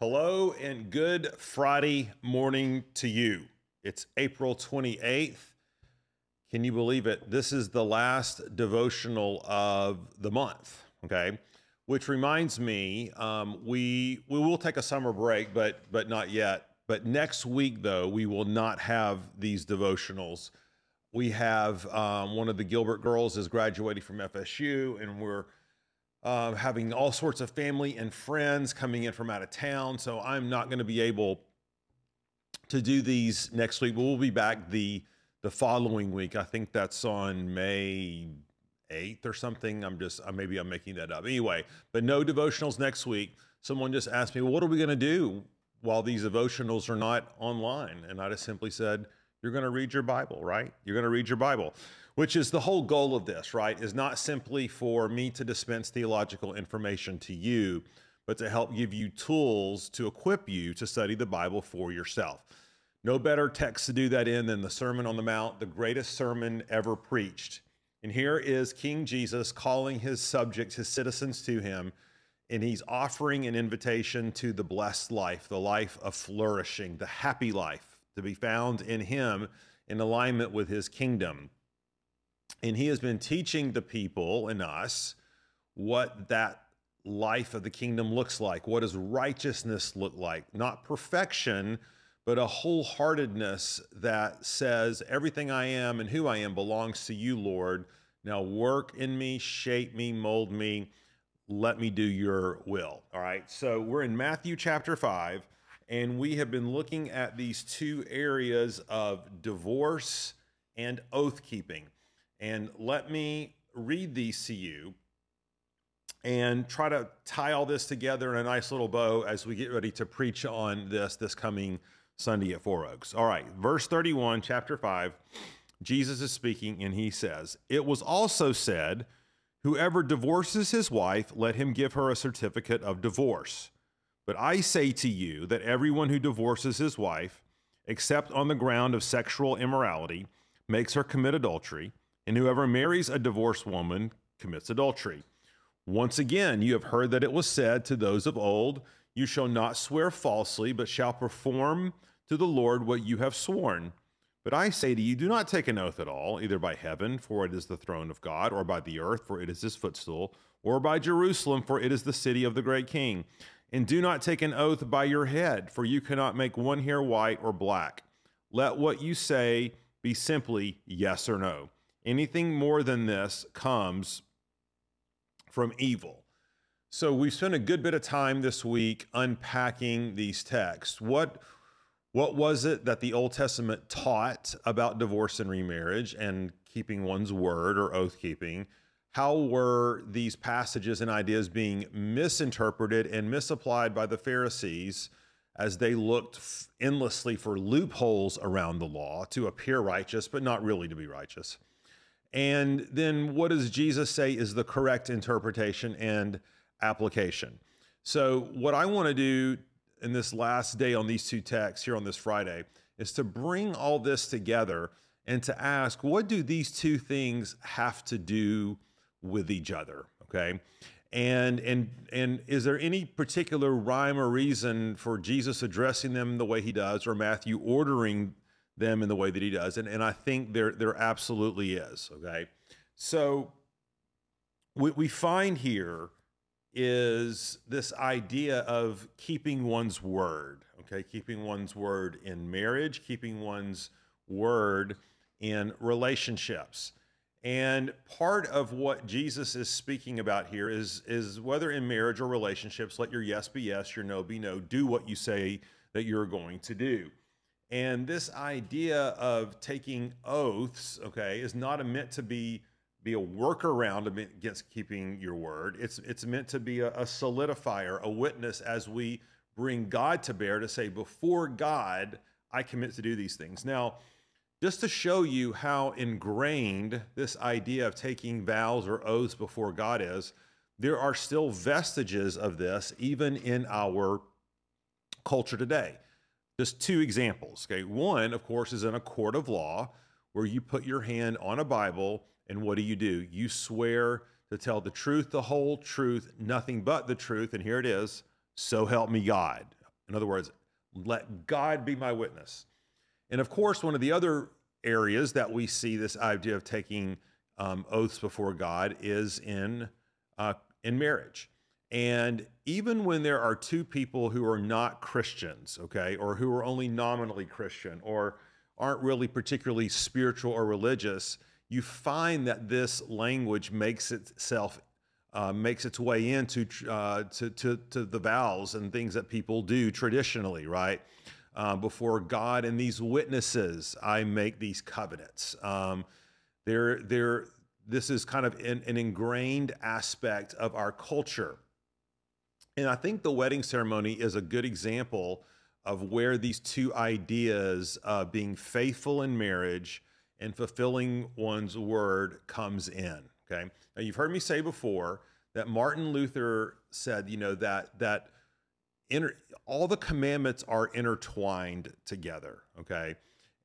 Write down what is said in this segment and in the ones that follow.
Hello and good Friday morning to you. It's April 28th. Can you believe it? This is the last devotional of the month, okay? Which reminds me, um, we we will take a summer break, but but not yet. But next week, though, we will not have these devotionals. We have um, one of the Gilbert girls is graduating from FSU, and we're having all sorts of family and friends coming in from out of town. So I'm not going to be able to do these next week, we'll be back the the following week. I think that's on May 8th or something. I'm just maybe I'm making that up. Anyway, but no devotionals next week. Someone just asked me, well, "What are we going to do while these devotionals are not online?" And I just simply said, "You're going to read your Bible, right? You're going to read your Bible." which is the whole goal of this, right? Is not simply for me to dispense theological information to you, but to help give you tools to equip you to study the Bible for yourself. No better text to do that in than the Sermon on the Mount, the greatest sermon ever preached. And here is King Jesus calling his subjects, his citizens to him, and he's offering an invitation to the blessed life, the life of flourishing, the happy life to be found in him in alignment with his kingdom. And he has been teaching the people and us what that life of the kingdom looks like. What does righteousness look like? Not perfection, but a wholeheartedness that says, Everything I am and who I am belongs to you, Lord. Now work in me, shape me, mold me. Let me do your will. All right. So we're in Matthew chapter 5, and we have been looking at these two areas of divorce and oath keeping. And let me read these to you and try to tie all this together in a nice little bow as we get ready to preach on this this coming Sunday at Four Oaks. All right, verse 31, chapter 5. Jesus is speaking and he says, It was also said, Whoever divorces his wife, let him give her a certificate of divorce. But I say to you that everyone who divorces his wife, except on the ground of sexual immorality, makes her commit adultery and whoever marries a divorced woman commits adultery. Once again, you have heard that it was said to those of old, You shall not swear falsely, but shall perform to the Lord what you have sworn. But I say to you, do not take an oath at all, either by heaven, for it is the throne of God, or by the earth, for it is his footstool, or by Jerusalem, for it is the city of the great king. And do not take an oath by your head, for you cannot make one hair white or black. Let what you say be simply yes or no. Anything more than this comes from evil. So we've spent a good bit of time this week unpacking these texts. What what was it that the Old Testament taught about divorce and remarriage and keeping one's word or oath keeping? How were these passages and ideas being misinterpreted and misapplied by the Pharisees as they looked endlessly for loopholes around the law to appear righteous, but not really to be righteous? And then what does Jesus say is the correct interpretation and application? So, what I want to do in this last day on these two texts here on this Friday is to bring all this together and to ask what do these two things have to do with each other? Okay. And and and is there any particular rhyme or reason for Jesus addressing them the way he does, or Matthew ordering them in the way that he does. And, and I think there, there absolutely is. Okay. So what we find here is this idea of keeping one's word. Okay. Keeping one's word in marriage, keeping one's word in relationships. And part of what Jesus is speaking about here is, is whether in marriage or relationships, let your yes be yes, your no be no. Do what you say that you're going to do. And this idea of taking oaths, okay, is not meant to be be a workaround against keeping your word. It's it's meant to be a, a solidifier, a witness as we bring God to bear to say, before God, I commit to do these things. Now, just to show you how ingrained this idea of taking vows or oaths before God is, there are still vestiges of this even in our culture today. Just two examples. Okay, one, of course, is in a court of law where you put your hand on a Bible and what do you do? You swear to tell the truth, the whole truth, nothing but the truth, and here it is. So help me God. In other words, let God be my witness. And of course, one of the other areas that we see this idea of taking um, oaths before God is in uh, in marriage. And even when there are two people who are not Christians, okay, or who are only nominally Christian, or aren't really particularly spiritual or religious, you find that this language makes itself uh, makes its way into uh, to, to, to the vows and things that people do traditionally, right? Uh, before God and these witnesses, I make these covenants. Um, they're, they're, this is kind of an, an ingrained aspect of our culture. And I think the wedding ceremony is a good example of where these two ideas of being faithful in marriage and fulfilling one's word comes in. Okay. Now you've heard me say before that Martin Luther said, you know, that that inter, all the commandments are intertwined together. Okay.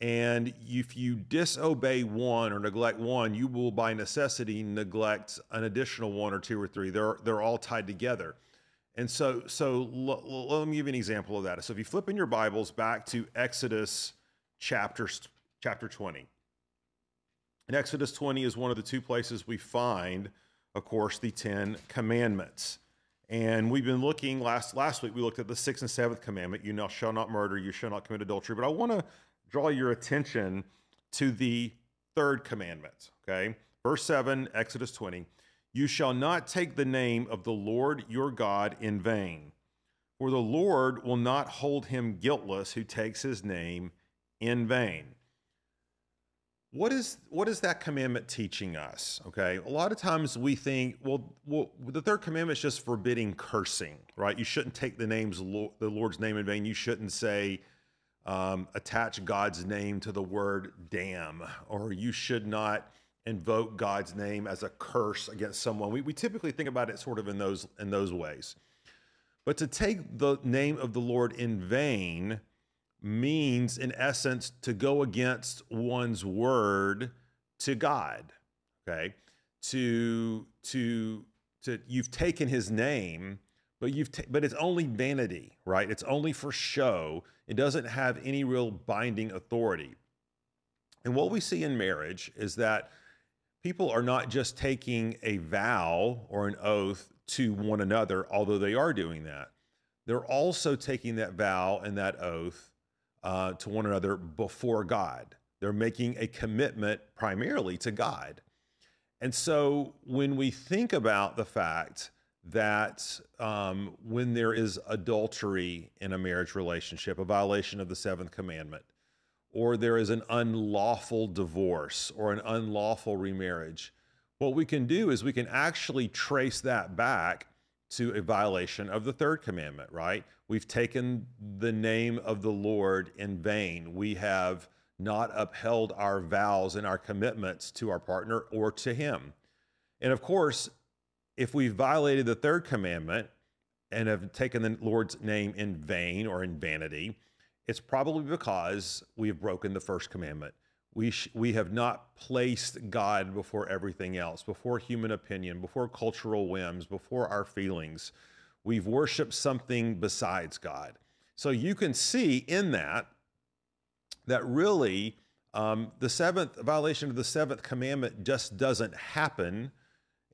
And if you disobey one or neglect one, you will by necessity neglect an additional one or two or three. They're they're all tied together. And so, so l- l- let me give you an example of that. So, if you flip in your Bibles back to Exodus chapter chapter 20, and Exodus 20 is one of the two places we find, of course, the Ten Commandments. And we've been looking last last week. We looked at the sixth and seventh commandment: "You now shall not murder, you shall not commit adultery." But I want to draw your attention to the third commandment. Okay, verse seven, Exodus 20. You shall not take the name of the Lord your God in vain, for the Lord will not hold him guiltless who takes his name in vain. What is what is that commandment teaching us? Okay, a lot of times we think, well, well the third commandment is just forbidding cursing, right? You shouldn't take the names the Lord's name in vain. You shouldn't say um, attach God's name to the word damn, or you should not invoke God's name as a curse against someone. We, we typically think about it sort of in those in those ways. But to take the name of the Lord in vain means, in essence, to go against one's word to God. Okay, to to to you've taken His name, but you've ta- but it's only vanity, right? It's only for show. It doesn't have any real binding authority. And what we see in marriage is that people are not just taking a vow or an oath to one another, although they are doing that. They're also taking that vow and that oath uh, to one another before God. They're making a commitment primarily to God. And so when we think about the fact that um, when there is adultery in a marriage relationship, a violation of the seventh commandment, or there is an unlawful divorce or an unlawful remarriage, what we can do is we can actually trace that back to a violation of the third commandment, right? We've taken the name of the Lord in vain. We have not upheld our vows and our commitments to our partner or to Him. And of course, if we've violated the third commandment and have taken the Lord's name in vain or in vanity, it's probably because we have broken the first commandment. We, we have not placed God before everything else, before human opinion, before cultural whims, before our feelings. We've worshiped something besides God. So you can see in that that really um, the seventh violation of the seventh commandment just doesn't happen.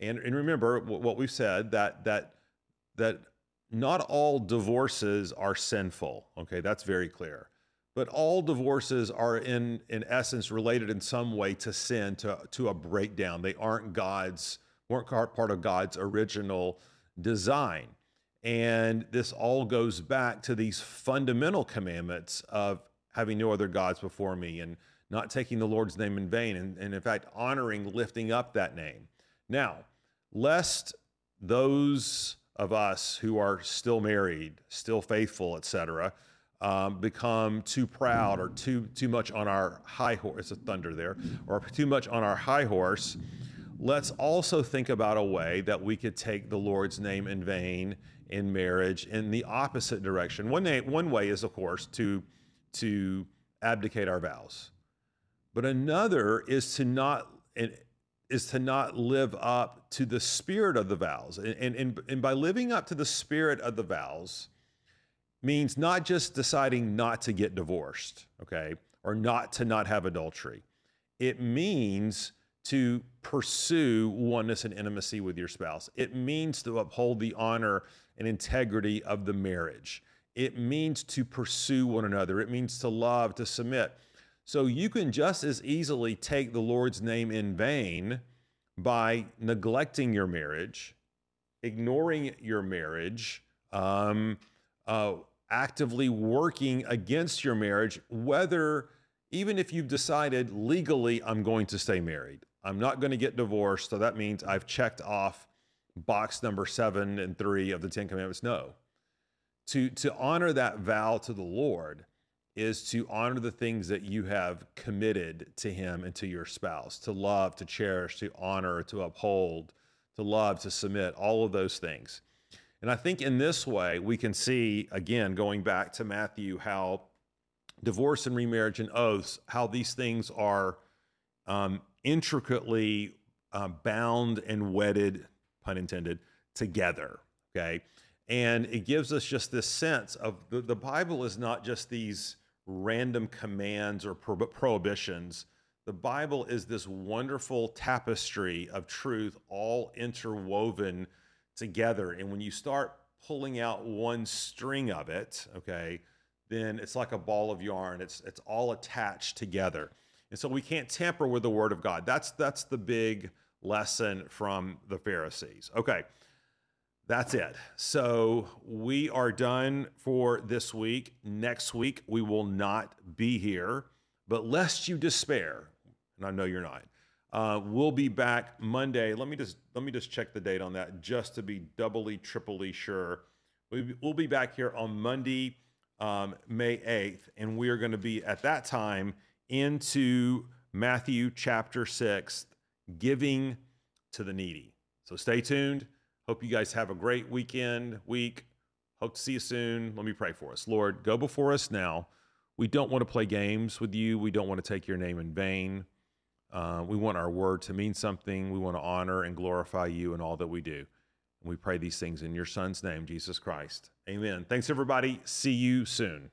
And, and remember what we've said that that that not all divorces are sinful. Okay, that's very clear. But all divorces are in in essence related in some way to sin, to to a breakdown. They aren't God's weren't part of God's original design. And this all goes back to these fundamental commandments of having no other gods before me and not taking the Lord's name in vain, and, and in fact, honoring, lifting up that name. Now, lest those of us who are still married, still faithful, etc., um, become too proud or too too much on our high horse. It's a thunder there, or too much on our high horse. Let's also think about a way that we could take the Lord's name in vain in marriage in the opposite direction. One, one way is, of course, to to abdicate our vows, but another is to not is to not live up to the spirit of the vows. And, and, and by living up to the spirit of the vows means not just deciding not to get divorced, okay, or not to not have adultery. It means to pursue oneness and intimacy with your spouse. It means to uphold the honor and integrity of the marriage. It means to pursue one another. It means to love, to submit. So you can just as easily take the Lord's name in vain by neglecting your marriage, ignoring your marriage, um, uh, actively working against your marriage, whether even if you've decided legally, I'm going to stay married, I'm not going to get divorced. So that means I've checked off box number seven and three of the Ten Commandments. No. To, to honor that vow to the Lord is to honor the things that you have committed to Him and to your spouse, to love, to cherish, to honor, to uphold, to love, to submit, all of those things. And I think in this way, we can see, again, going back to Matthew, how divorce and remarriage and oaths, how these things are um, intricately uh, bound and wedded, pun intended, together. Okay. And it gives us just this sense of the, the Bible is not just these random commands or pro- prohibitions. The Bible is this wonderful tapestry of truth, all interwoven together. And when you start pulling out one string of it, okay, then it's like a ball of yarn. It's it's all attached together. And so we can't tamper with the word of God. That's that's the big lesson from the Pharisees. Okay. That's it. So we are done for this week. Next week we will not be here, but lest you despair, and I know you're not. Uh, we'll be back Monday. Let me just let me just check the date on that, just to be doubly, triply sure. We'll be back here on Monday, um, May eighth, and we are going to be at that time into Matthew chapter six, giving to the needy. So stay tuned. Hope you guys have a great weekend, week. Hope to see you soon. Let me pray for us. Lord, go before us now. We don't want to play games with you. We don't want to take your name in vain. Uh, we want our word to mean something. We want to honor and glorify you in all that we do. And we pray these things in your son's name, Jesus Christ. Amen. Thanks, everybody. See you soon.